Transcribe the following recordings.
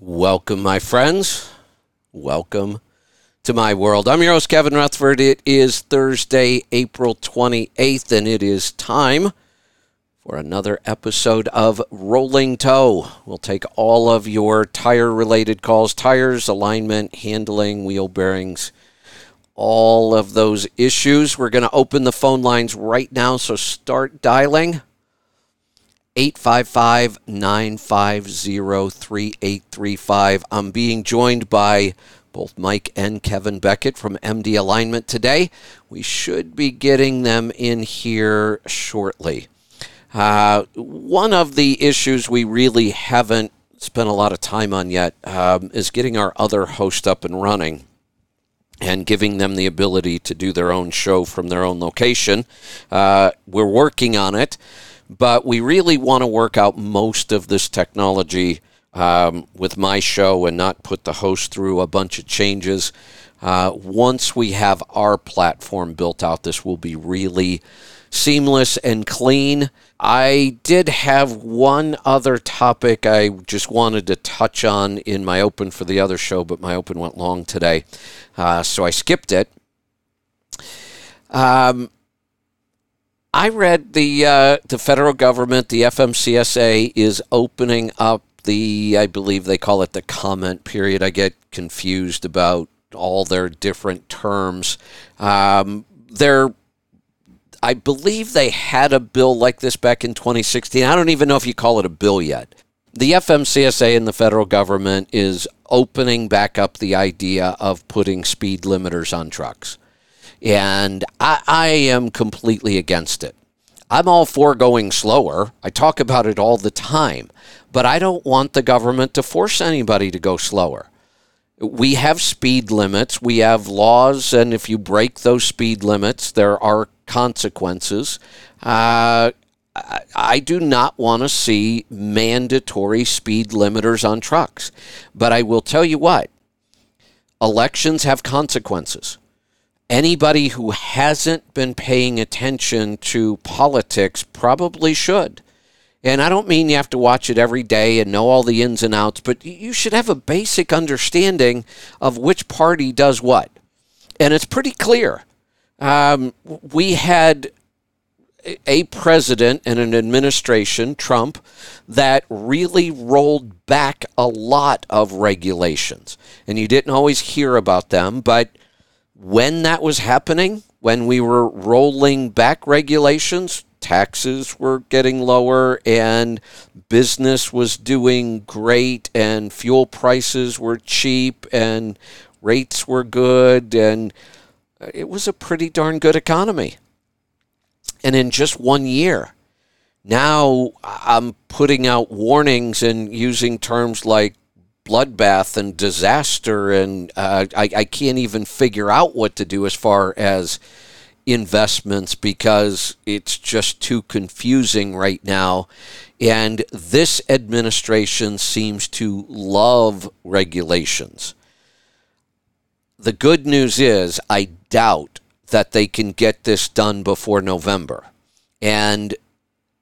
Welcome, my friends. Welcome to my world. I'm your host, Kevin Rutherford. It is Thursday, April 28th, and it is time for another episode of Rolling Toe. We'll take all of your tire related calls tires, alignment, handling, wheel bearings, all of those issues. We're going to open the phone lines right now, so start dialing. 855 950 3835. I'm being joined by both Mike and Kevin Beckett from MD Alignment today. We should be getting them in here shortly. Uh, one of the issues we really haven't spent a lot of time on yet um, is getting our other host up and running and giving them the ability to do their own show from their own location. Uh, we're working on it but we really want to work out most of this technology um, with my show and not put the host through a bunch of changes. Uh, once we have our platform built out, this will be really seamless and clean. I did have one other topic I just wanted to touch on in my open for the other show, but my open went long today, uh, so I skipped it. Um, I read the uh, the federal government, the FMCSA, is opening up the, I believe they call it the comment period. I get confused about all their different terms. Um, they're I believe they had a bill like this back in 2016. I don't even know if you call it a bill yet. The FMCSA and the federal government is opening back up the idea of putting speed limiters on trucks. And I, I am completely against it. I'm all for going slower. I talk about it all the time, but I don't want the government to force anybody to go slower. We have speed limits, we have laws, and if you break those speed limits, there are consequences. Uh, I do not want to see mandatory speed limiters on trucks. But I will tell you what elections have consequences anybody who hasn't been paying attention to politics probably should. And I don't mean you have to watch it every day and know all the ins and outs, but you should have a basic understanding of which party does what. And it's pretty clear. Um, we had a president and an administration, Trump, that really rolled back a lot of regulations. And you didn't always hear about them, but when that was happening, when we were rolling back regulations, taxes were getting lower and business was doing great and fuel prices were cheap and rates were good and uh, it was a pretty darn good economy. And in just one year, now I'm putting out warnings and using terms like bloodbath and disaster, and uh, I, I can't even figure out what to do as far as investments because it's just too confusing right now. And this administration seems to love regulations. The good news is, I doubt that they can get this done before November. And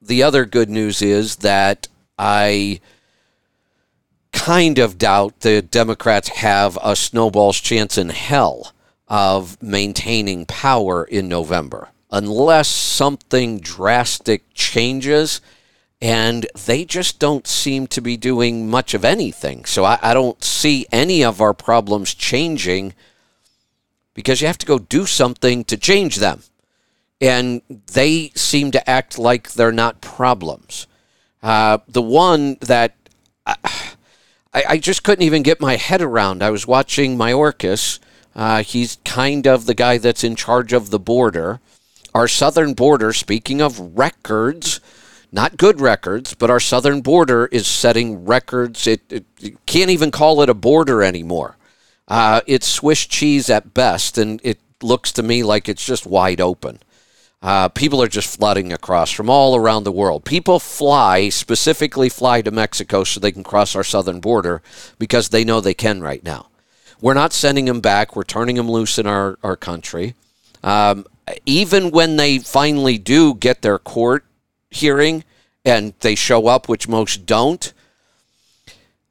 the other good news is that I kind of doubt the Democrats have a snowball's chance in hell of maintaining power in November unless something drastic changes. And they just don't seem to be doing much of anything. So I, I don't see any of our problems changing because you have to go do something to change them. And they seem to act like they're not problems. Uh, the one that. Uh, I, I just couldn't even get my head around. I was watching Mayorkas. Uh, he's kind of the guy that's in charge of the border. Our southern border, speaking of records, not good records, but our southern border is setting records. It, it you can't even call it a border anymore. Uh, it's Swiss cheese at best, and it looks to me like it's just wide open. Uh, people are just flooding across from all around the world. People fly, specifically fly to Mexico so they can cross our southern border because they know they can right now. We're not sending them back, we're turning them loose in our, our country. Um, even when they finally do get their court hearing and they show up, which most don't,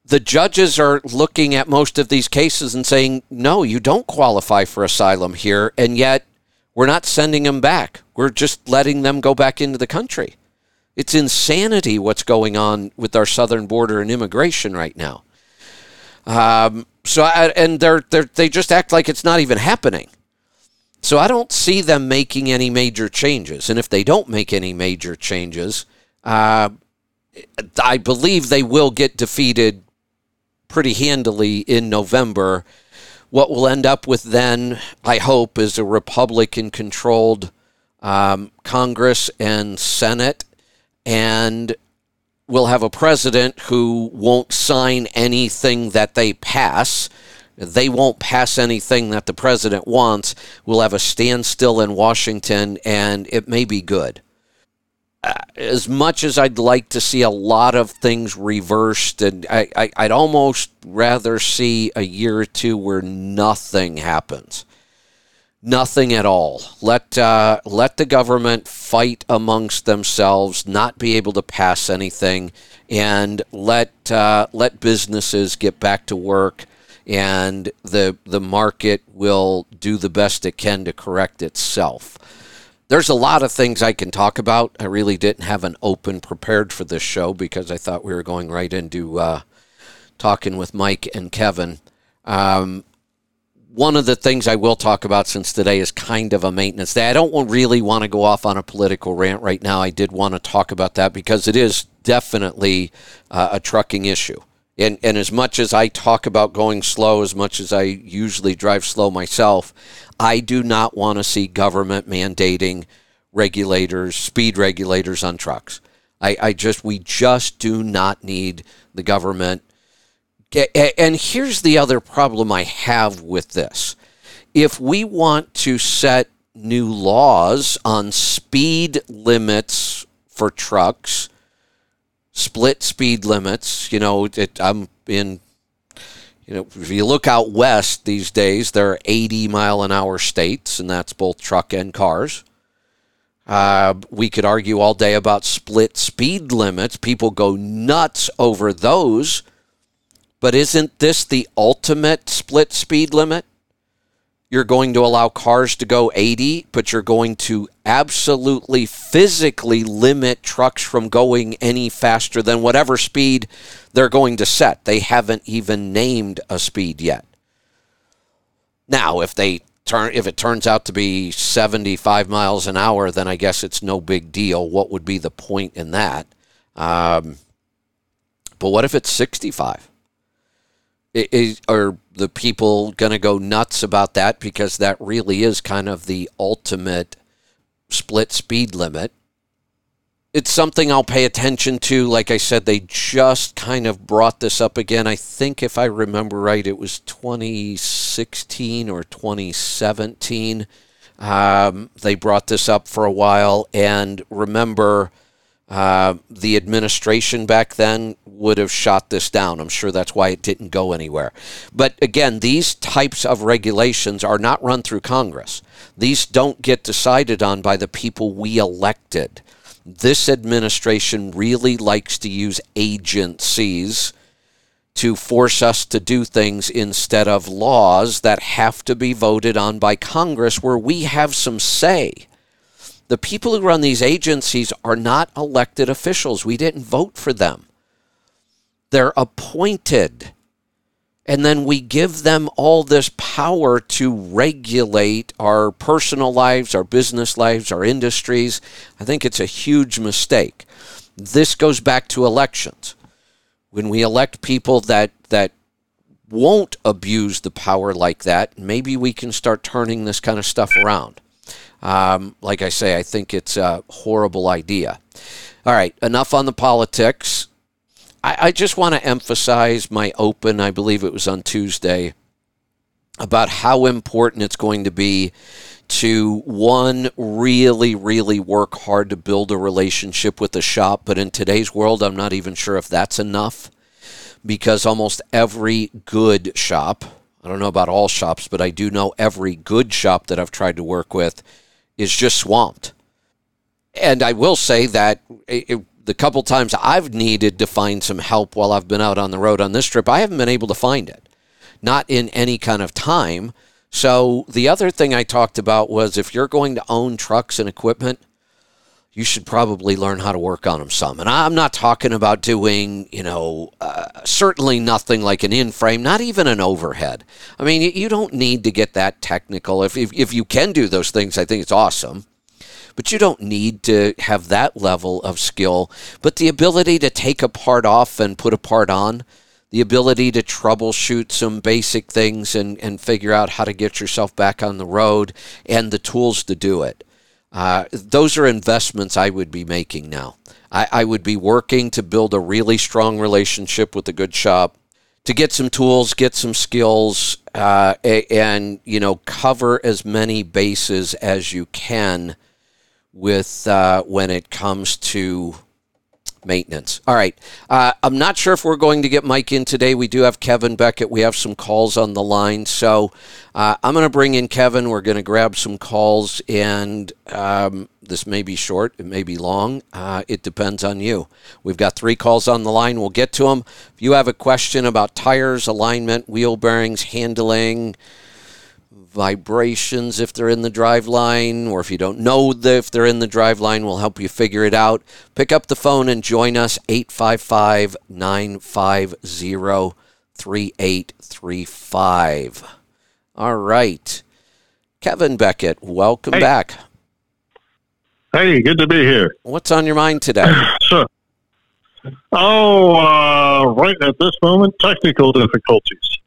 the judges are looking at most of these cases and saying, no, you don't qualify for asylum here, and yet we're not sending them back. We're just letting them go back into the country. It's insanity what's going on with our southern border and immigration right now. Um, so, I, and they're, they're, they just act like it's not even happening. So I don't see them making any major changes. And if they don't make any major changes, uh, I believe they will get defeated pretty handily in November. What we'll end up with then, I hope, is a Republican controlled um, Congress and Senate. And we'll have a president who won't sign anything that they pass. They won't pass anything that the president wants. We'll have a standstill in Washington, and it may be good as much as I'd like to see a lot of things reversed, and I, I, would almost rather see a year or two where nothing happens, nothing at all. Let uh, let the government fight amongst themselves, not be able to pass anything, and let uh, let businesses get back to work, and the the market will do the best it can to correct itself there's a lot of things I can talk about. I really didn't have an open prepared for this show because I thought we were going right into uh, talking with Mike and Kevin. Um, one of the things I will talk about since today is kind of a maintenance day. I don't really want to go off on a political rant right now. I did want to talk about that because it is definitely uh, a trucking issue. And, and as much as I talk about going slow, as much as I usually drive slow myself, I do not want to see government mandating regulators, speed regulators on trucks. I, I just, we just do not need the government. And here's the other problem I have with this. If we want to set new laws on speed limits for trucks, split speed limits, you know, it, I'm in you know, if you look out west these days, there are 80 mile an hour states, and that's both truck and cars. Uh, we could argue all day about split speed limits. People go nuts over those. But isn't this the ultimate split speed limit? You're going to allow cars to go 80, but you're going to absolutely physically limit trucks from going any faster than whatever speed they're going to set. They haven't even named a speed yet. Now, if they turn if it turns out to be 75 miles an hour, then I guess it's no big deal. What would be the point in that? Um, but what if it's 65? Is, are the people going to go nuts about that because that really is kind of the ultimate split speed limit? It's something I'll pay attention to. Like I said, they just kind of brought this up again. I think, if I remember right, it was 2016 or 2017. Um, they brought this up for a while. And remember, uh, the administration back then would have shot this down. I'm sure that's why it didn't go anywhere. But again, these types of regulations are not run through Congress. These don't get decided on by the people we elected. This administration really likes to use agencies to force us to do things instead of laws that have to be voted on by Congress where we have some say. The people who run these agencies are not elected officials. We didn't vote for them. They're appointed. And then we give them all this power to regulate our personal lives, our business lives, our industries. I think it's a huge mistake. This goes back to elections. When we elect people that, that won't abuse the power like that, maybe we can start turning this kind of stuff around. Um, like I say, I think it's a horrible idea. All right, enough on the politics. I, I just want to emphasize my open, I believe it was on Tuesday, about how important it's going to be to one really really work hard to build a relationship with the shop but in today's world i'm not even sure if that's enough because almost every good shop i don't know about all shops but i do know every good shop that i've tried to work with is just swamped. And I will say that it, the couple times I've needed to find some help while I've been out on the road on this trip, I haven't been able to find it, not in any kind of time. So the other thing I talked about was if you're going to own trucks and equipment, you should probably learn how to work on them some. And I'm not talking about doing, you know, uh, certainly nothing like an in frame, not even an overhead. I mean, you don't need to get that technical. If, if, if you can do those things, I think it's awesome. But you don't need to have that level of skill. But the ability to take a part off and put a part on, the ability to troubleshoot some basic things and, and figure out how to get yourself back on the road, and the tools to do it uh, those are investments I would be making now. I, I would be working to build a really strong relationship with a good shop, to get some tools, get some skills, uh, and you know cover as many bases as you can with uh, when it comes to maintenance. All right. Uh, I'm not sure if we're going to get Mike in today. We do have Kevin Beckett. We have some calls on the line. So uh, I'm going to bring in Kevin. We're going to grab some calls, and um, this may be short, it may be long. Uh, it depends on you. We've got three calls on the line. We'll get to them. If you have a question about tires, alignment, wheel bearings, handling, vibrations if they're in the drive line, or if you don't know if they're in the drive line, we'll help you figure it out. Pick up the phone and join us 855 950 3835. All right. Kevin Beckett, welcome hey. back. Hey, good to be here. What's on your mind today? so, oh, uh, right at this moment, technical difficulties.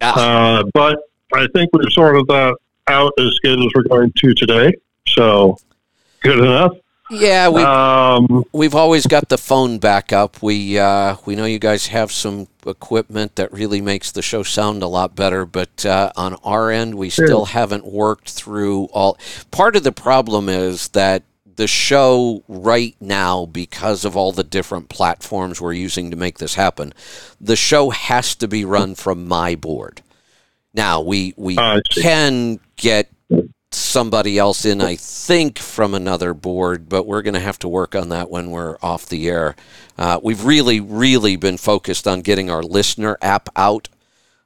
Ah. Uh, but I think we've sorted that out as good as we're going to today. So good enough. Yeah, we um, we've always got the phone backup. We uh, we know you guys have some equipment that really makes the show sound a lot better, but uh, on our end, we still yeah. haven't worked through all. Part of the problem is that the show right now, because of all the different platforms we're using to make this happen, the show has to be run from my board. Now we we uh, can get somebody else in, I think, from another board, but we're going to have to work on that when we're off the air. Uh, we've really, really been focused on getting our listener app out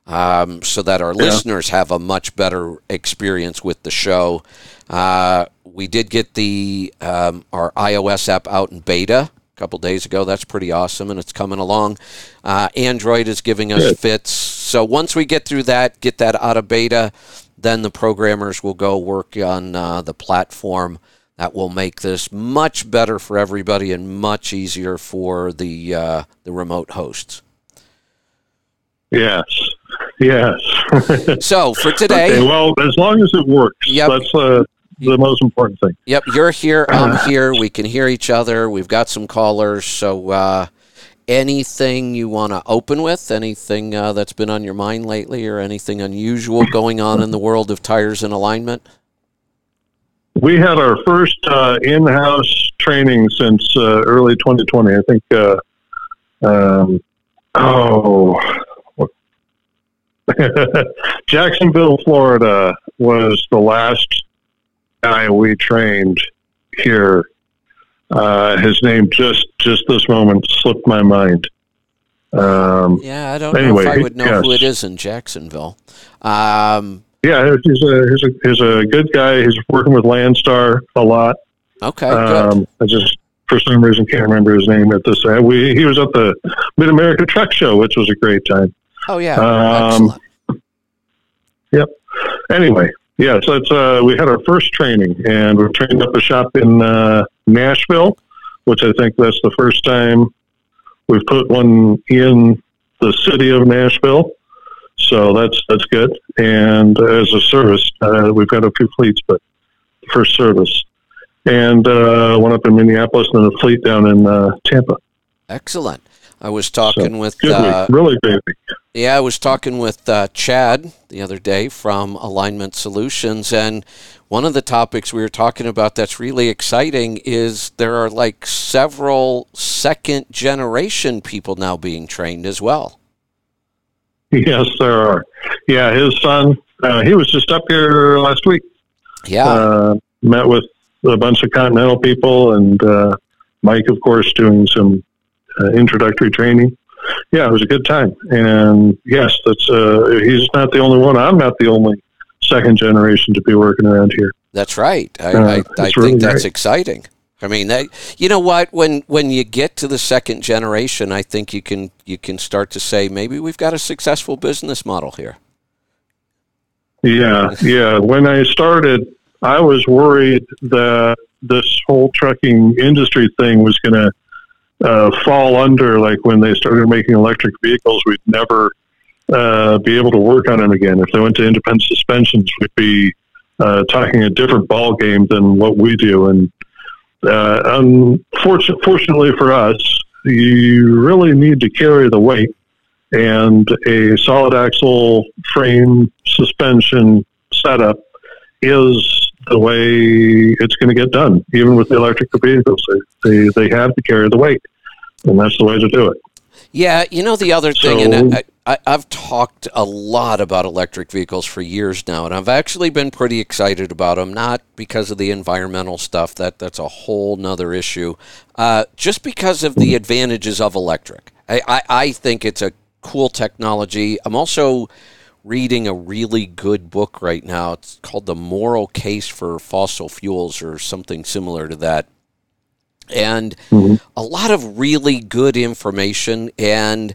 um, so that our yeah. listeners have a much better experience with the show. Uh, we did get the um, our iOS app out in beta couple days ago. That's pretty awesome, and it's coming along. Uh, Android is giving us Good. fits so once we get through that, get that out of beta, then the programmers will go work on uh, the platform that will make this much better for everybody and much easier for the uh, the remote hosts. Yes, yes. so for today, okay, well, as long as it works, yep. that's uh, the most important thing. Yep, you're here, I'm here. We can hear each other. We've got some callers, so uh, anything you want to open with? Anything uh, that's been on your mind lately, or anything unusual going on in the world of tires and alignment? We had our first uh, in-house training since uh, early 2020. I think. Uh, um, oh. Jacksonville, Florida was the last guy we trained here uh, his name just just this moment slipped my mind. Um, yeah, I don't anyway, know if I would know yes. who it is in Jacksonville. Um, yeah, he's a, he's a he's a good guy. He's working with Landstar a lot. Okay, um, I just for some reason can't remember his name at this. Uh, we he was at the Mid America Truck Show, which was a great time. Oh yeah, um, Yep. Anyway, yeah, so uh, we had our first training, and we trained up a shop in uh, Nashville, which I think that's the first time we've put one in the city of Nashville. So that's that's good. And as a service, uh, we've got a few fleets, but first service, and uh, one up in Minneapolis, and a fleet down in uh, Tampa. Excellent. I was talking so, with uh, really. Yeah, I was talking with uh, Chad the other day from Alignment Solutions, and one of the topics we were talking about that's really exciting is there are like several second generation people now being trained as well. Yes, there are. Yeah, his son, uh, he was just up here last week. Yeah, uh, met with a bunch of Continental people and uh, Mike, of course, doing some uh, introductory training. Yeah, it was a good time. And yes, that's uh, he's not the only one. I'm not the only second generation to be working around here. That's right. I, uh, I, I really think that's great. exciting. I mean, that, you know what? When when you get to the second generation, I think you can you can start to say maybe we've got a successful business model here. Yeah, yeah. When I started, I was worried that this whole trucking industry thing was going to uh, fall under like when they started making electric vehicles, we'd never uh, be able to work on them again. If they went to independent suspensions, we'd be uh, talking a different ball game than what we do. And uh, unfortunately for us, you really need to carry the weight, and a solid axle frame suspension setup is the way it's going to get done. Even with the electric vehicles, they, they, they have to carry the weight, and that's the way to do it. Yeah, you know the other thing, so, and I, I've talked a lot about electric vehicles for years now, and I've actually been pretty excited about them. Not because of the environmental stuff that that's a whole nother issue, uh, just because of the advantages of electric. I, I, I think it's a cool technology. I'm also reading a really good book right now. It's called The Moral Case for Fossil Fuels or something similar to that. And mm-hmm. a lot of really good information and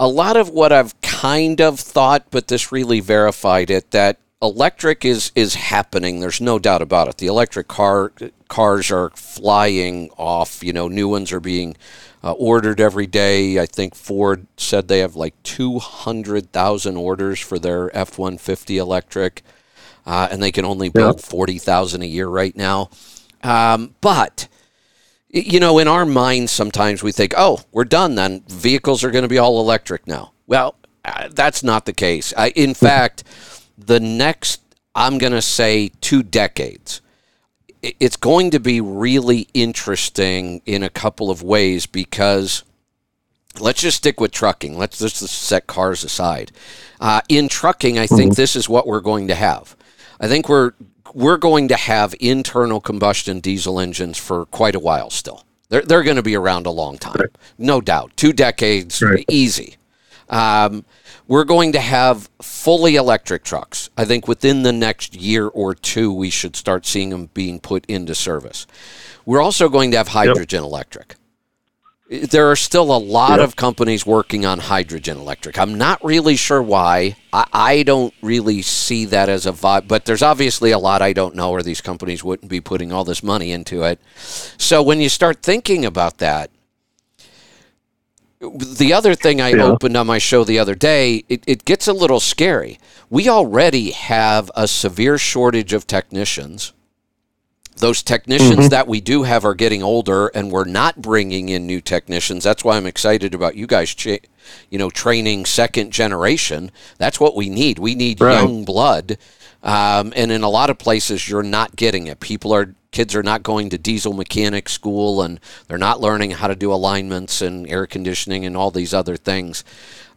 a lot of what I've kind of thought, but this really verified it that electric is is happening. There's no doubt about it. The electric car cars are flying off. You know, new ones are being uh, ordered every day. I think Ford said they have like 200,000 orders for their F 150 electric, uh, and they can only build yeah. 40,000 a year right now. Um, but, you know, in our minds, sometimes we think, oh, we're done then. Vehicles are going to be all electric now. Well, uh, that's not the case. I, in fact, the next, I'm going to say, two decades it's going to be really interesting in a couple of ways because let's just stick with trucking. Let's just set cars aside. Uh, in trucking, I think mm-hmm. this is what we're going to have. I think we're we're going to have internal combustion diesel engines for quite a while still. They're, they're going to be around a long time, right. no doubt. Two decades, right. easy. Um, we're going to have fully electric trucks. I think within the next year or two, we should start seeing them being put into service. We're also going to have hydrogen yep. electric. There are still a lot yep. of companies working on hydrogen electric. I'm not really sure why. I, I don't really see that as a vibe, but there's obviously a lot I don't know, or these companies wouldn't be putting all this money into it. So when you start thinking about that, the other thing I yeah. opened on my show the other day, it, it gets a little scary. We already have a severe shortage of technicians. Those technicians mm-hmm. that we do have are getting older, and we're not bringing in new technicians. That's why I'm excited about you guys, cha- you know, training second generation. That's what we need. We need right. young blood, um, and in a lot of places, you're not getting it. People are kids are not going to diesel mechanic school and they're not learning how to do alignments and air conditioning and all these other things.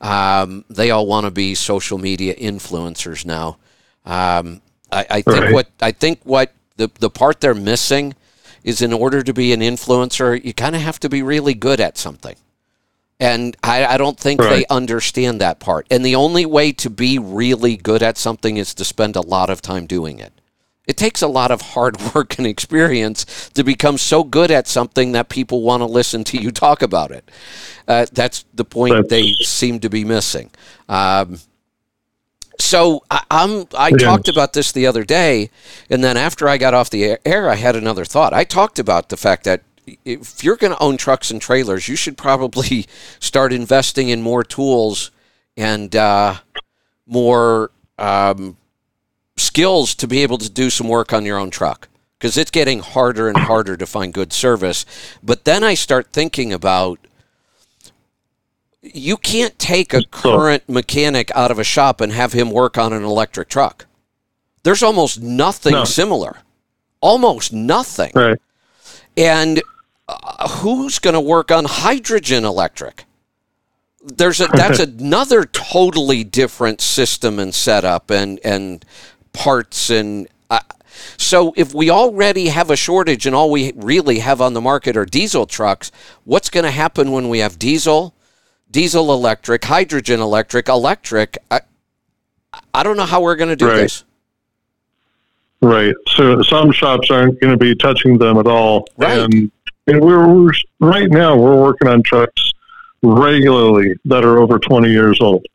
Um, they all want to be social media influencers now. Um, I, I, think right. what I think what the the part they're missing is in order to be an influencer, you kind of have to be really good at something. And I, I don't think right. they understand that part. And the only way to be really good at something is to spend a lot of time doing it. It takes a lot of hard work and experience to become so good at something that people want to listen to you talk about it. Uh, that's the point that's, they seem to be missing. Um, so I, am I yeah. talked about this the other day, and then after I got off the air, I had another thought. I talked about the fact that if you're going to own trucks and trailers, you should probably start investing in more tools and uh, more um, skills to be able to do some work on your own truck because it's getting harder and harder to find good service. But then I start thinking about you can't take a current mechanic out of a shop and have him work on an electric truck. There's almost nothing no. similar. Almost nothing. Right. And uh, who's going to work on hydrogen electric? There's a that's another totally different system and setup and and parts and I, So if we already have a shortage and all we really have on the market are diesel trucks, what's going to happen when we have diesel, diesel electric, hydrogen electric, electric? I, I don't know how we're going to do Right. this. Right. So some shops aren't going to be touching them at all. Right. And, and we're, right now we're working on trucks regularly that are over 20 years old.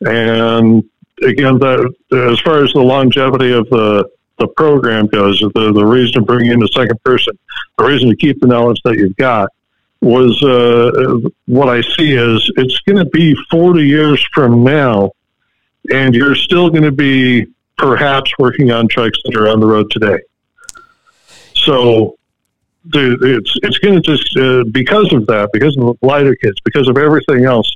And again, that as far as the longevity of the the program goes, the the reason to bring in a second person, the reason to keep the knowledge that you've got was uh, what I see is it's going to be 40 years from now, and you're still going to be perhaps working on trucks that are on the road today. So it's it's going to just uh, because of that, because of the glider kits, because of everything else.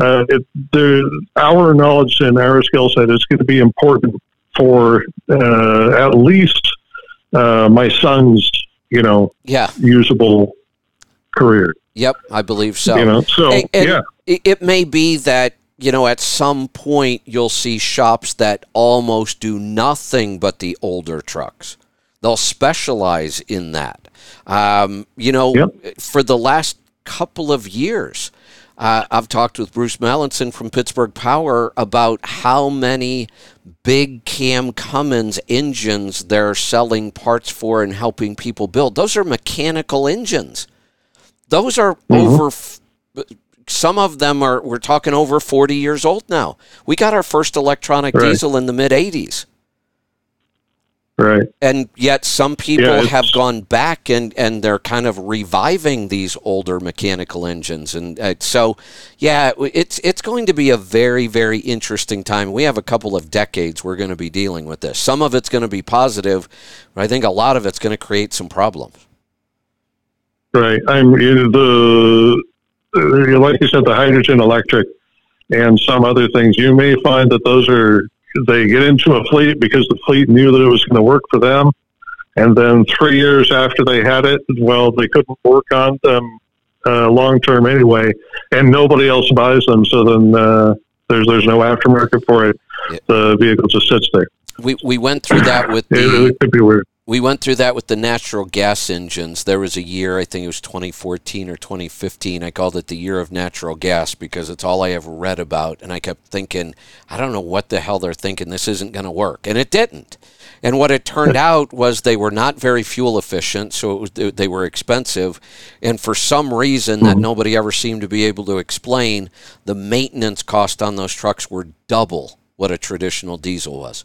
Uh, it, the, our knowledge and our skill set is going to be important for uh, at least uh, my son's, you know, Yeah. usable career. Yep. I believe so. You know, so And- and yeah, it, it may be that you know at some point you'll see shops that almost do nothing but the older trucks they'll specialize in that um, you know Yep. for the last couple of years uh, I've talked with Bruce Mallinson from Pittsburgh Power about how many big Cam Cummins engines they're selling parts for and helping people build. Those are mechanical engines. Those are over. f- Some of them are. We're talking over forty years old now. We got our first electronic Right. diesel in the mid '80s, right. and yet some people Yeah, have gone back and and they're kind of reviving these older mechanical engines. And uh, so, yeah, it's it's going to be a very very interesting time. We have a couple of decades we're going to be dealing with this. Some of it's going to be positive, but I think a lot of it's going to create some problems. Right. I'm in the like you said, the hydrogen electric and some other things. You may find that those are they get into a fleet because the fleet knew that it was going to work for them, and then three years after they had it, well, they couldn't work on them uh, long term anyway, and nobody else buys them. So then uh, there's there's no aftermarket for it. Yeah. The vehicle just sits there. We we went through that with It, the it could be weird. We went through that with the natural gas engines. There was a year, I think it was 2014 or 2015. I called it the year of natural gas because it's all I ever read about. And I kept thinking, I don't know what the hell they're thinking. This isn't going to work. And it didn't. And what it turned out was they were not very fuel efficient, so it was, they were expensive. And for some reason that mm-hmm. nobody ever seemed to be able to explain, the maintenance cost on those trucks were double what a traditional diesel was.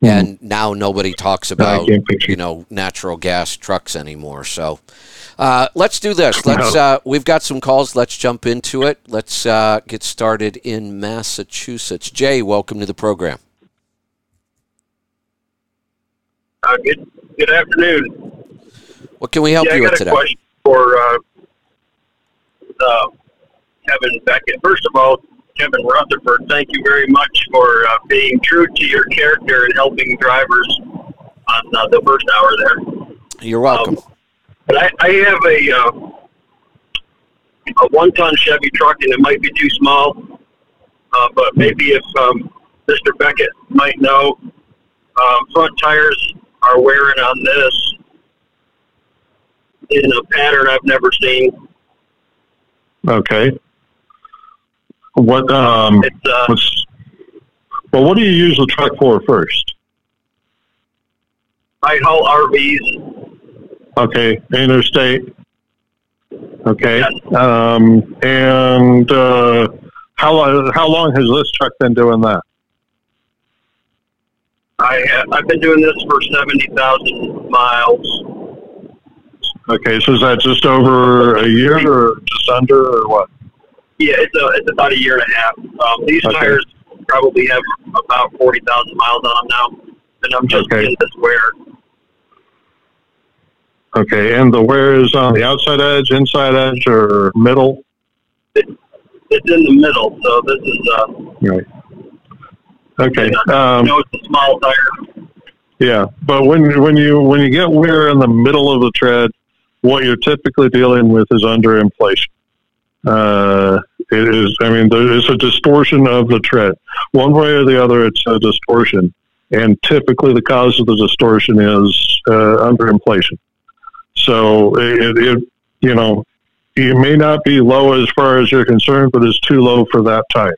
And now nobody talks about you know natural gas trucks anymore. So uh, let's do this. Let's uh, we've got some calls. Let's jump into it. Let's uh, get started in Massachusetts. Jay, welcome to the program. Uh, good good afternoon. What can we help yeah, I you got with a today? question for uh, uh, Kevin Beckett. First of all, Kevin Rutherford, thank you very much for uh, being true to your character and helping drivers on uh, the first hour there. You're welcome. But I, I have a uh, a one ton Chevy truck, and it might be too small. Uh, but maybe if um, Mr. Beckett might know, um, front tires are wearing on this in a pattern I've never seen. Okay. What um uh, well what do you use the truck for first? I haul RVs. Okay, interstate. Okay. Yes. Um and uh how long how long has this truck been doing that? I have, I've been doing this for seventy thousand miles. Okay, so is that just over a year or just under or what? Yeah, it's a it's about a year and a half. Um, these Okay. tires probably have about forty thousand miles on them now, and I'm just Okay. in this wear. Okay, and the wear is on the outside edge, inside edge, or middle? It's in the middle, so this is uh, Right. Okay. you Um, know, it's a small tire. Yeah, but when when you when you get wear in the middle of the tread, what you're typically dealing with is underinflation. Uh, it is, I mean, there is a distortion of the tread. One way or the other, it's a distortion. and typically the cause of the distortion is uh, underinflation. So it, it, you know, it may not be low as far as you're concerned, but it's too low for that type.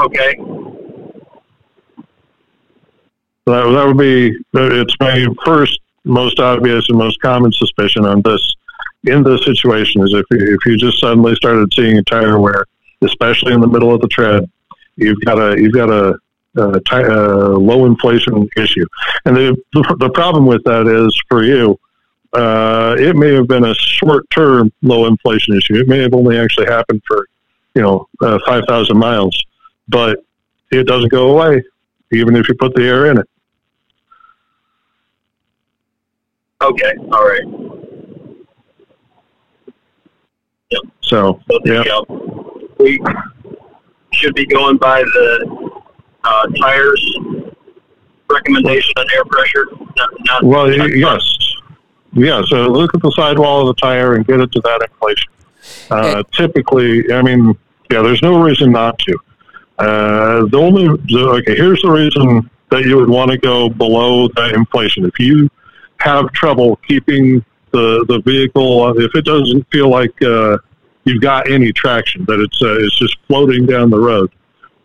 Okay. That, that would be it's my first most obvious and most common suspicion on this in this situation is if you, if you just suddenly started seeing a tire wear, especially in the middle of the tread, you've got a you've got a, low inflation issue, and the, the, problem with that is for you, uh, it may have been a short term low inflation issue. It may have only actually happened for you know uh, five thousand miles, but it doesn't go away even if you put the air in it. Okay. All right. Yep. So, so yeah. We should be going by the uh, tires recommendation on air pressure. Not, not, well, not yes. Yeah, so look at the sidewall of the tire and get it to that inflation. Uh, typically, I mean, yeah, there's no reason not to. Uh, the only, okay, here's the reason that you would want to go below that inflation. If you have trouble keeping the, the vehicle, if it doesn't feel like uh, you've got any traction, that it's, uh, it's just floating down the road,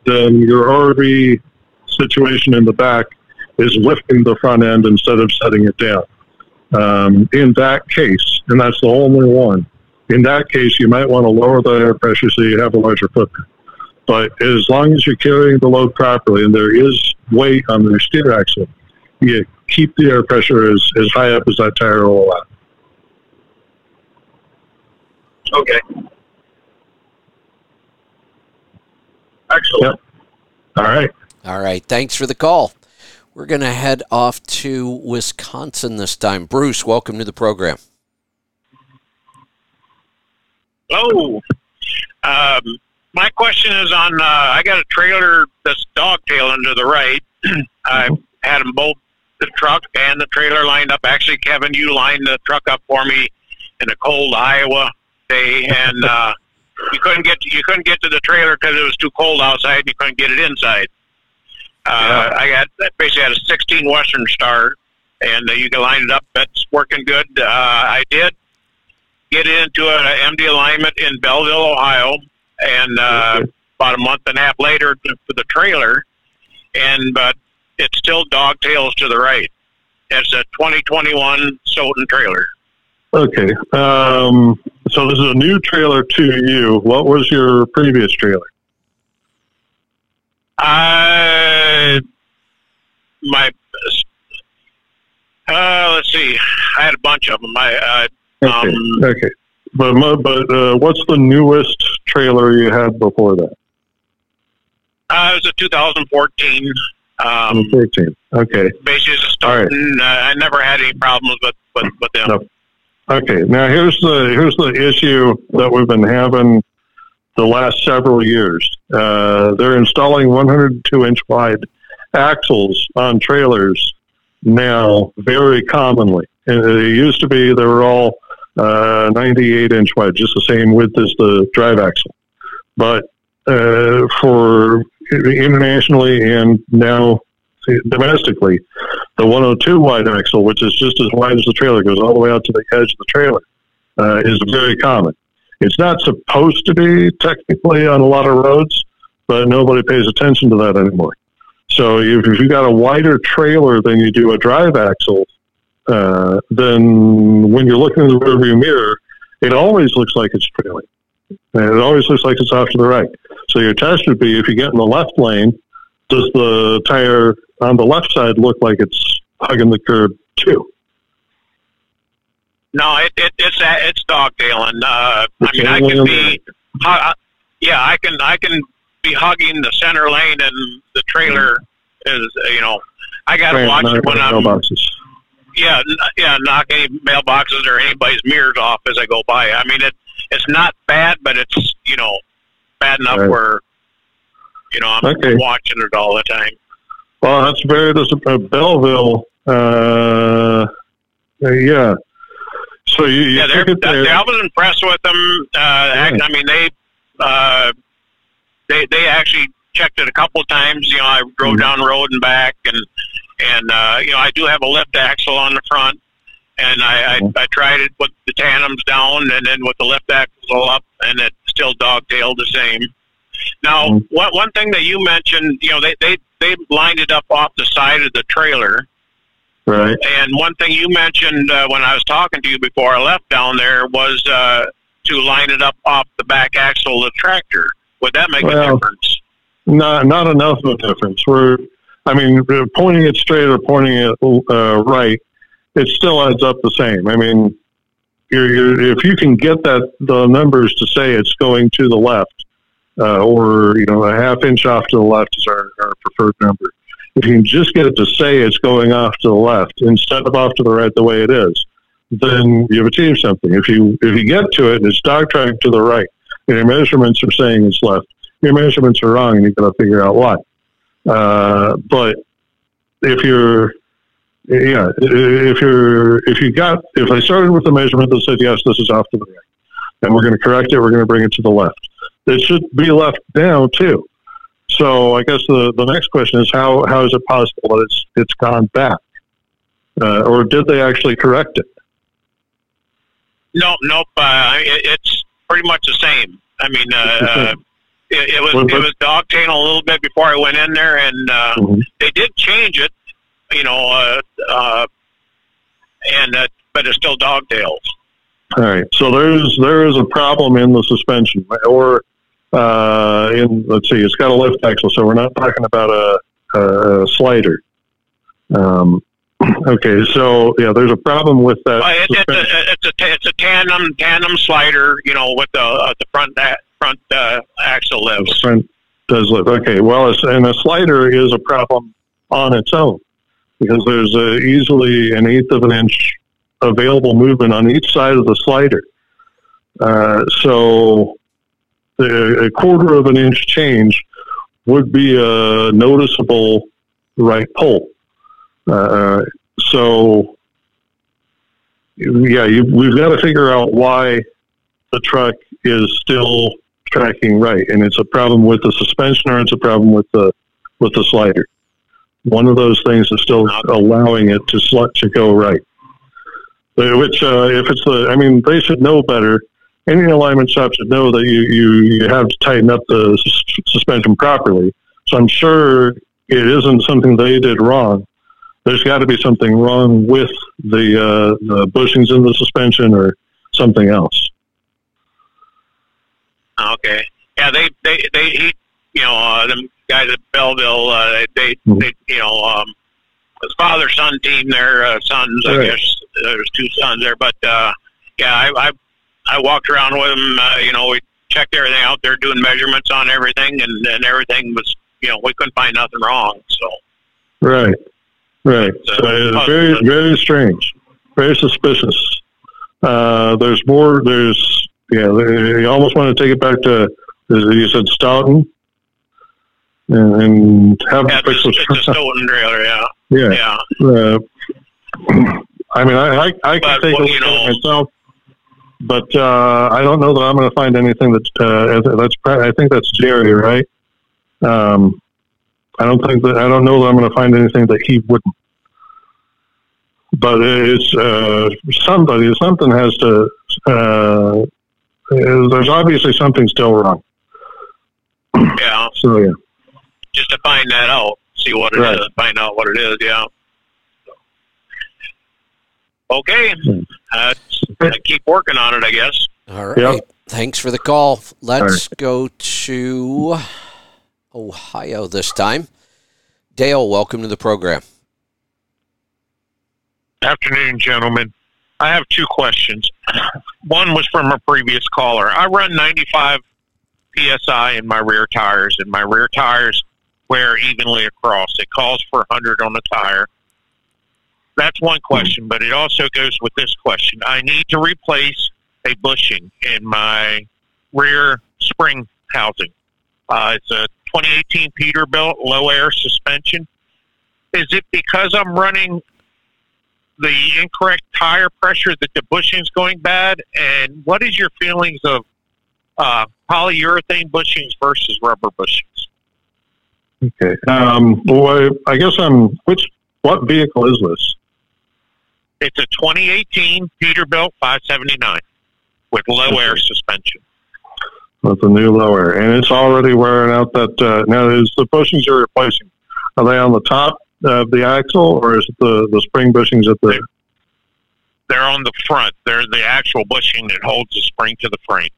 then your RV situation in the back is lifting the front end instead of setting it down. Um, in that case, and that's the only one, in that case, you might want to lower the air pressure so you have a larger footprint. But as long as you're carrying the load properly and there is weight on the steer axle, you keep the air pressure as, as high up as that tire will allow. Okay. Excellent. Yep. All right. All right. Thanks for the call. We're going to head off to Wisconsin this time. Bruce, welcome to the program. Hello. Um, my question is on. Uh, I got a trailer that's dogtailing to the right. I had them both, the truck and the trailer lined up. Actually, Kevin, you lined the truck up for me in a cold Iowa day, and uh, you couldn't get to, you couldn't get to the trailer because it was too cold outside. and You couldn't get it inside. Uh, yeah. I got basically had a 16 Western Star, and uh, you can line it up. That's working good. Uh, I did get into an MD alignment in Belleville, Ohio, and uh, about a month and a half later for the trailer, and but it still dogtails to the right. It's a 2021 Stoughton trailer. Okay. Um, so this is a new trailer to you. What was your previous trailer? Uh, my, uh, let's see. I had a bunch of them. I, uh, okay. Um, okay. But but uh, what's the newest trailer you had before that? Uh, it was a 2014. Um, 2014. Okay. Basically, a Stoughton. Right. Uh, I never had any problems with with, with them. No. Okay. Now here's the here's the issue that we've been having the last several years. Uh, they're installing 102 inch wide axles on trailers now very commonly. It used to be they were all uh, 98 inch wide, just the same width as the drive axle. But uh, for internationally and now domestically, the 102 wide axle, which is just as wide as the trailer, goes all the way out to the edge of the trailer, uh, is very common. It's not supposed to be technically on a lot of roads, but nobody pays attention to that anymore. So if you've got a wider trailer than you do a drive axle, uh, then when you're looking in the rearview mirror, it always looks like it's trailing. And it always looks like it's off to the right. So your test would be if you get in the left lane, does the tire on the left side look like it's hugging the curb too? No, it, it it's it's dogtailing. Uh, I mean, I can be, uh, yeah, I can I can be hugging the center lane, and the trailer is you know, I got to watch it when I'm. Mailboxes. Yeah, yeah, knock any mailboxes or anybody's mirrors off as I go by. I mean, it it's not bad, but it's you know bad enough right. where you know I'm okay. watching it all the time. Well, that's very uh, Belleville. Uh, yeah, so you, you yeah, they're, they're, I was impressed with them. Uh, yeah. I mean, they uh, they they actually checked it a couple of times. You know, I drove Mhm. down the road and back, and and uh, you know, I do have a lift axle on the front, and I. I I tried it with the tandems down, and then with the lift axle up, and it still dogtailed the same. Now, one one thing that you mentioned, you know, they they they lined it up off the side of the trailer, Right. and one thing you mentioned uh, when I was talking to you before I left down there was uh, to line it up off the back axle of the tractor. Would that make a difference? Not not enough of a difference. We're, I mean, pointing it straight or pointing it uh, right, it still adds up the same. I mean, you're, you're, if you can get that the numbers to say it's going to the left, uh, or you know, a half inch off to the left is our, our preferred number. If you can just get it to say it's going off to the left instead of off to the right the way it is, then you've achieved something. If you if you get to it and it's dog tracking to the right, and your measurements are saying it's left, your measurements are wrong, and you've got to figure out why. Uh, but if you're yeah, if you're if you got if I started with a measurement that said yes, this is off to the right, and we're going to correct it, we're going to bring it to the left. It should be left down too. So I guess the, the next question is how how is it possible that it's it's gone back, uh, or did they actually correct it? No, nope. Uh, it, it's pretty much the same. I mean, uh, the uh, it, it was it was dogtailing a little bit before I went in there, and uh, Mhm. they did change it. You know, uh, uh, and uh, but it's still dogtails. All right. So there's there is a problem in the suspension, or uh, in let's see, it's got a lift axle, so we're not talking about a, a slider. Um, okay. So yeah, there's a problem with that. Uh, it, it's a it's a it's a tandem tandem slider. You know, with the uh, the front a- front uh, axle lifts. front does lift. Okay. Well, and a slider is a problem on its own because there's a, easily an eighth of an inch available movement on each side of the slider. Uh, so a quarter of an inch change would be a noticeable right pull. Uh, so yeah, you, we've got to figure out why the truck is still tracking right, and it's a problem with the suspension or it's a problem with the with the slider. One of those things is still not allowing it to slut to go right. Uh, Which, uh, if it's the, I mean, they should know better. Any alignment shop should know that you, you, you have to tighten up the sus- suspension properly. So I'm sure it isn't something they did wrong. There's got to be something wrong with the uh, the bushings in the suspension or something else. Okay. Yeah, they they they he, you know uh, them guys at Belleville. Uh, they they you know um, his father son team. Their uh, sons, I Right. guess. There's two sons there, but uh, yeah, I, I I walked around with them. Uh, you know, we checked everything out. They're doing measurements on everything, and and everything was you know we couldn't find nothing wrong. So Right, right. So it's very, very strange, very suspicious. Uh, there's more. There's yeah. You almost want to take it back to you said Stoughton, and, and have yeah, fixed it's, it's a Stoughton trailer. Yeah, yeah. yeah. Uh, I mean, I I, I can But, take a well, look you at know- myself, but uh, I don't know that I'm going to find anything that's uh, that's. I think that's Jerry, right? Um, I don't think that I don't know that I'm going to find anything that he wouldn't. But it's uh, somebody. Something has to. Uh, there's obviously something still wrong. yeah. So yeah. Just to find that out, see what it is, Right. find out what it is. Yeah. Okay. Hmm. Uh, I keep working on it, I guess. All right. Yep. Thanks for the call. Let's go to Ohio this time. Dale, welcome to the program. Afternoon, gentlemen. I have two questions. One was from a previous caller. I run 95 psi in my rear tires, and my rear tires wear evenly across. It calls for 100 on the tire. That's one question, but it also goes with this question. I need to replace a bushing in my rear spring housing. Uh, it's a 2018 Peterbilt low air suspension. Is it because I'm running the incorrect tire pressure that the bushing's going bad? And what is your feelings of uh, polyurethane bushings versus rubber bushings? Okay. Um, well, I guess on which what vehicle is this? It's a 2018 Peterbilt 579 with low air suspension. With a new lower, and it's already wearing out that. Uh, now, is the bushings you're replacing? Are they on the top of the axle, or is it the the spring bushings at the? They're on the front. They're the actual bushing that holds the spring to the frame.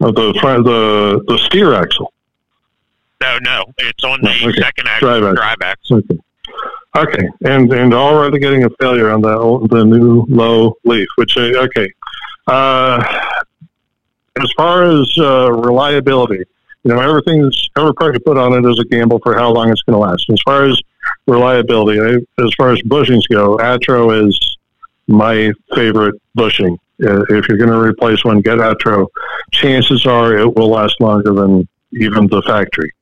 Of the front, the the steer axle. No, no, it's on the okay. second axle, Drive drive, axle. axle. Okay. Okay, and and already getting a failure on the the new low leaf, which uh, okay. Uh, as far as uh, reliability, you know everything's every part you put on it is a gamble for how long it's going to last. As far as reliability, I, as far as bushings go, Atro is my favorite bushing. Uh, if you're going to replace one, get Atro. Chances are it will last longer than even the factory.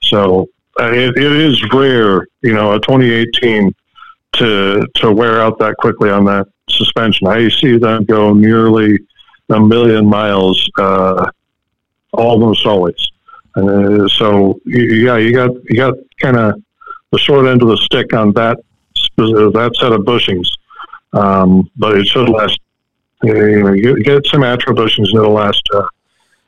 So it, it is rare, you know, a 2018 to to wear out that quickly on that suspension. I see them go nearly a million miles uh, almost always. Uh, so yeah, you got you got kind of the short end of the stick on that uh, that set of bushings, um, but it should last. You know, you get some Atro bushings and it'll last uh,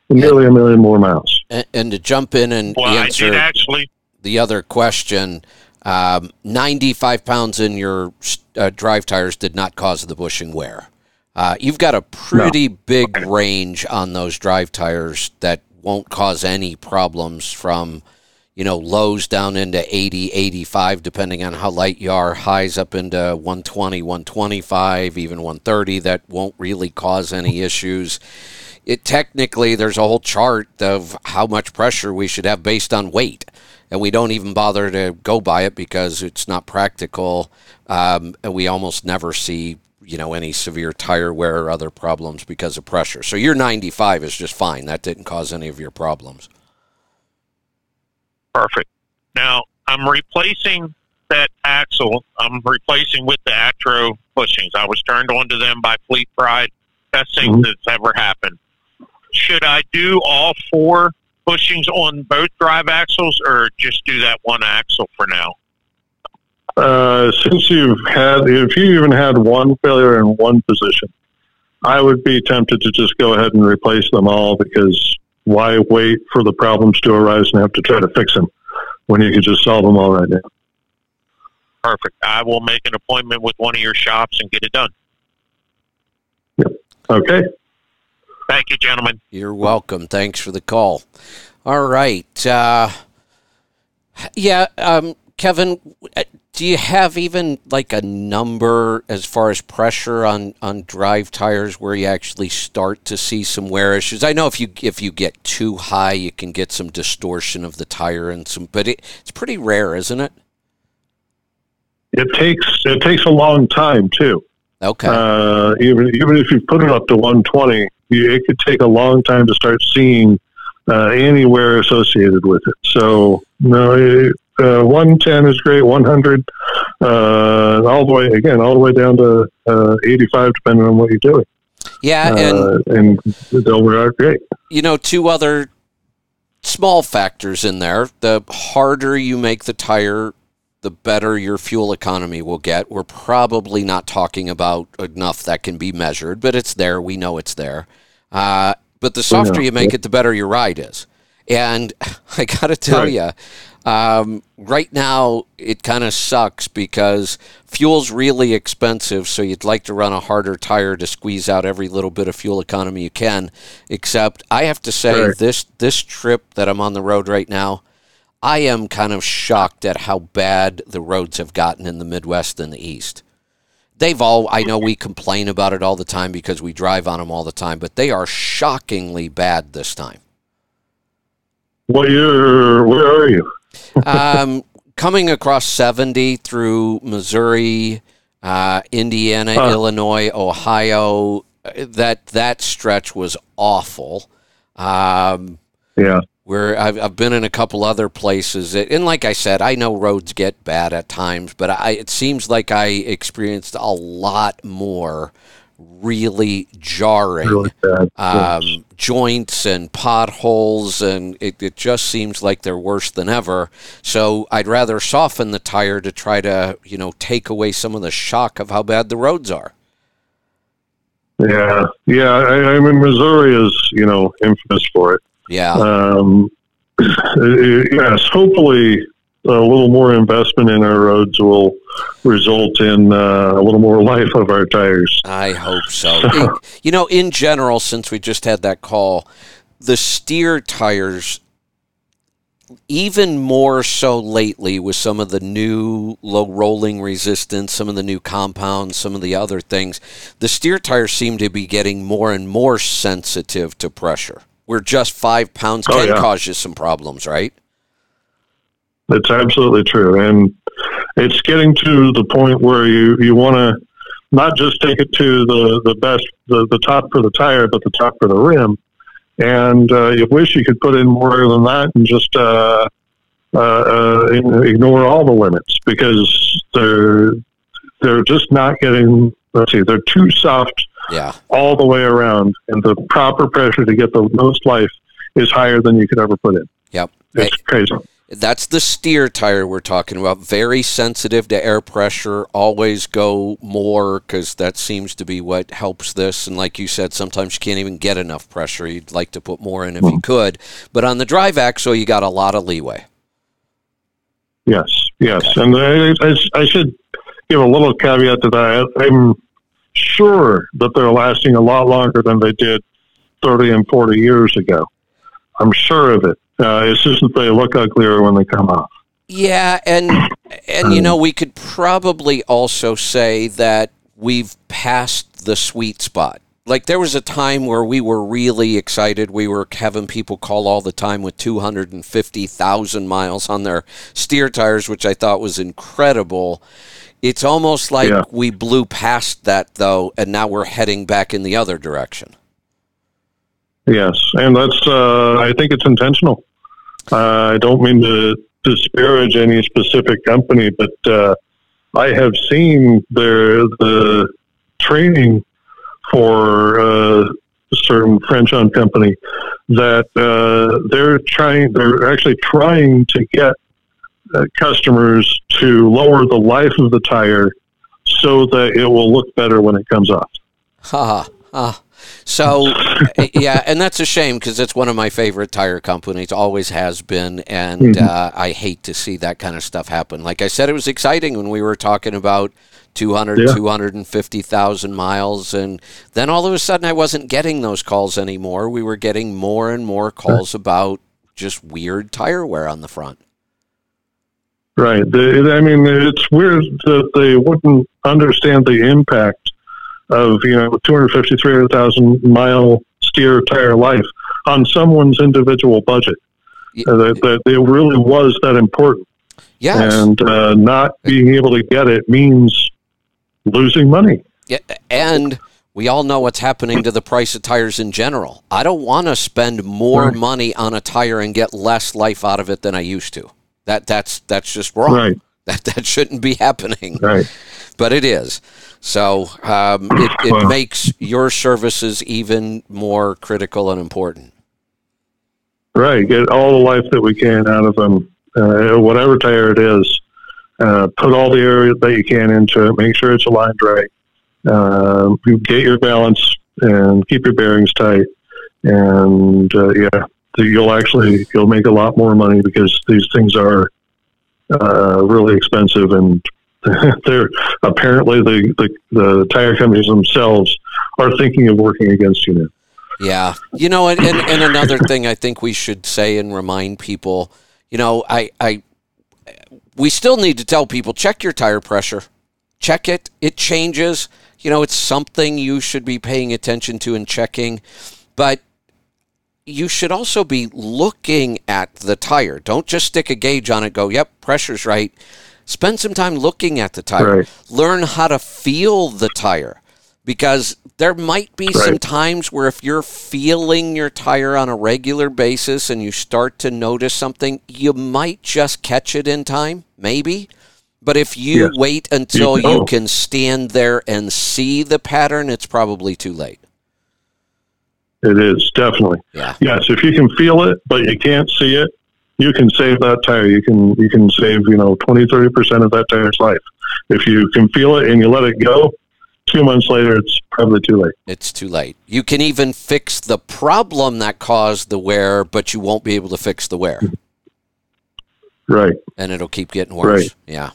nearly a million more miles. And, and to jump in and Well, I did actually. The other question, um, 95 pounds in your uh, drive tires did not cause the bushing wear. Uh, you've got a pretty big range on those drive tires that won't cause any problems from, you know, lows down into 80, 85, depending on how light you are, highs up into 120, 125, even 130 that won't really cause any issues. It technically there's a whole chart of how much pressure we should have based on weight and we don't even bother to go by it because it's not practical um, and we almost never see you know any severe tire wear or other problems because of pressure so your 95 is just fine that didn't cause any of your problems Perfect. Now I'm replacing that axle. I'm replacing with the Atro bushings. I was turned on to them by Fleet Pride. Best thing Mhm. that's ever happened. Should I do all four bushings on both drive axles, or just do that one axle for now? Uh, since you've had, if you even had one failure in one position, I would be tempted to just go ahead and replace them all because why wait for the problems to arise and have to try to fix them when you could just solve them all right now? Perfect. I will make an appointment with one of your shops and get it done. Yep. Okay. Thank you, gentlemen. You're welcome. Thanks for the call. All right. Uh, yeah, um, Kevin, uh, do you have even like a number as far as pressure on, on drive tires where you actually start to see some wear issues? I know if you if you get too high, you can get some distortion of the tire and some, but it, it's pretty rare, isn't it? It takes it takes a long time too. Okay. Uh, even even if you put it up to 120, you, it could take a long time to start seeing uh, anywhere associated with it. So no, it, uh, 110 is great. 100, uh, all the way again, all the way down to uh, 85, depending on what you're doing. yeah, and Uh, and they'll wear out great. you know, two other small factors in there. The harder you make the tire, the better your fuel economy will get. We're probably not talking about enough that can be measured, but it's there. We know it's there. Uh, but the softer you make it, the better your ride is. And I got to tell you, um, right now it kind of sucks because fuel's really expensive. So you'd like to run a harder tire to squeeze out every little bit of fuel economy you can. Except I have to say Right. this this trip that I'm on the road right now, I am kind of shocked at how bad the roads have gotten in the Midwest and the East. They've all, I know we complain about it all the time because we drive on them all the time, but they are shockingly bad this time. Well, you're where are you? um, coming across 70 through Missouri, uh, Indiana, Huh. Illinois, Ohio, uh, that that stretch was awful. Um, Yeah. Where I've, I've been in a couple other places, and like I said, I know roads get bad at times, but I, it seems like I experienced a lot more really jarring. Really. Um, Yes. joints and potholes, and it, it just seems like they're worse than ever. So I'd rather soften the tire to try to, you know, take away some of the shock of how bad the roads are. Yeah, yeah. I, I mean, Missouri is you know infamous for it. Yeah. Um, yes, hopefully a little more investment in our roads will result in uh, a little more life of our tires. I hope so. You know, in general, since we just had that call, the steer tires, even more so lately with some of the new low rolling resistance, some of the new compounds, some of the other things, the steer tires seem to be getting more and more sensitive to pressure. Where just five pounds Oh, can yeah. cause you some problems, right? It's absolutely true, and it's getting to the point where you you want to not just take it to the the best the, the top for the tire, but the top for the rim. And uh, you wish you could put in more than that and just uh, uh, uh, ignore all the limits because they're they're just not getting. Let's see, they're too soft Yeah. all the way around, and the proper pressure to get the most life is higher than you could ever put in. Yep. It's crazy. That's the steer tire we're talking about. Very sensitive to air pressure. Always go more because that seems to be what helps this. And like you said, sometimes you can't even get enough pressure. You'd like to put more in if you could. But on the drive axle, you got a lot of leeway. Yes, yes, and I, I, I should give a little caveat to that. I'm sure that they're lasting a lot longer than they did 30 and 40 years ago. I'm sure of it. Uh, it's just that they look uglier when they come off. Yeah, and and you know we could probably also say that we've passed the sweet spot. Like there was a time where we were really excited. We were having people call all the time with 250,000 miles on their steer tires, which I thought was incredible. It's almost like Yeah. we blew past that though, and now we're heading back in the other direction. Yes, and that's. Uh, I think it's intentional. Uh, I don't mean to disparage any specific company, but uh, I have seen their the training for uh, a certain French-owned company that uh, they're trying. They're actually trying to get uh, customers to lower the life of the tire so that it will look better when it comes off. Ha ha. So, yeah, and that's a shame because it's one of my favorite tire companies, always has been, and uh, I hate to see that kind of stuff happen. Like I said, it was exciting when we were talking about 200, Yeah. 250,000 miles, and then all of a sudden I wasn't getting those calls anymore. We were getting more and more calls about just weird tire wear on the front. Right. I mean, it's weird that they wouldn't understand the impact of you know 250, 300,000 mile steer tire life on someone's individual budget. Y- Uh, that, that it really was that important, Yes. and uh, not being able to get it means losing money. Yeah, and we all know what's happening to the price of tires in general. I don't want to spend more Right. money on a tire and get less life out of it than I used to. That that's that's just wrong. Right. That that shouldn't be happening, Right. but it is. So um, it, it Well- makes your services even more critical and important. Right. Get all the life that we can out of them, uh, whatever tire it is. Uh, put all the area that you can into it. Make sure it's aligned right. Uh, you get your balance and keep your bearings tight. And uh, yeah, you'll actually you'll make a lot more money because these things are uh, really expensive and they're apparently the, the the tire companies themselves are thinking of working against you now. Yeah. You know, and, and, and another thing I think we should say and remind people, you know, I, I we still need to tell people check your tire pressure. Check it. It changes. You know, it's something you should be paying attention to and checking. But you should also be looking at the tire. Don't just stick a gauge on it, go, yep, pressure's right. Spend some time looking at the tire. Right. Learn how to feel the tire because there might be some times where if you're feeling your tire on a regular basis and you start to notice something, you might just catch it in time, maybe. But if you Yes. wait until You you can stand there and see the pattern, it's probably too late. It is definitely. Yeah. Yes, if you can feel it, but you can't see it, you can save that tire. You can you can save you know 20 30 percent of that tire's life. If you can feel it and you let it go, two months later, it's probably too late. It's too late. You can even fix the problem that caused the wear, but you won't be able to fix the wear. Right. And it'll keep getting worse. Right. Yeah.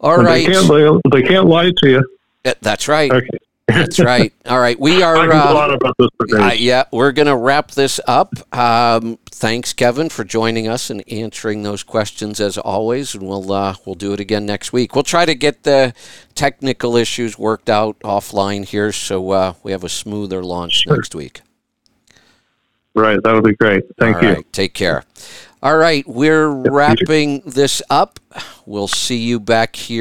All right. They can't they, they can't lie to you. That's right. Okay. That's right. All right. We are. Uh, go about this for. Uh, yeah, we're going to wrap this up. Um, thanks, Kevin, for joining us and answering those questions as always. And we'll uh, we'll do it again next week. We'll try to get the technical issues worked out offline here, so uh, we have a smoother launch next week. Right. That'll be great. Thank All you. right, take care. All right, we're wrapping this up. We'll see you back here.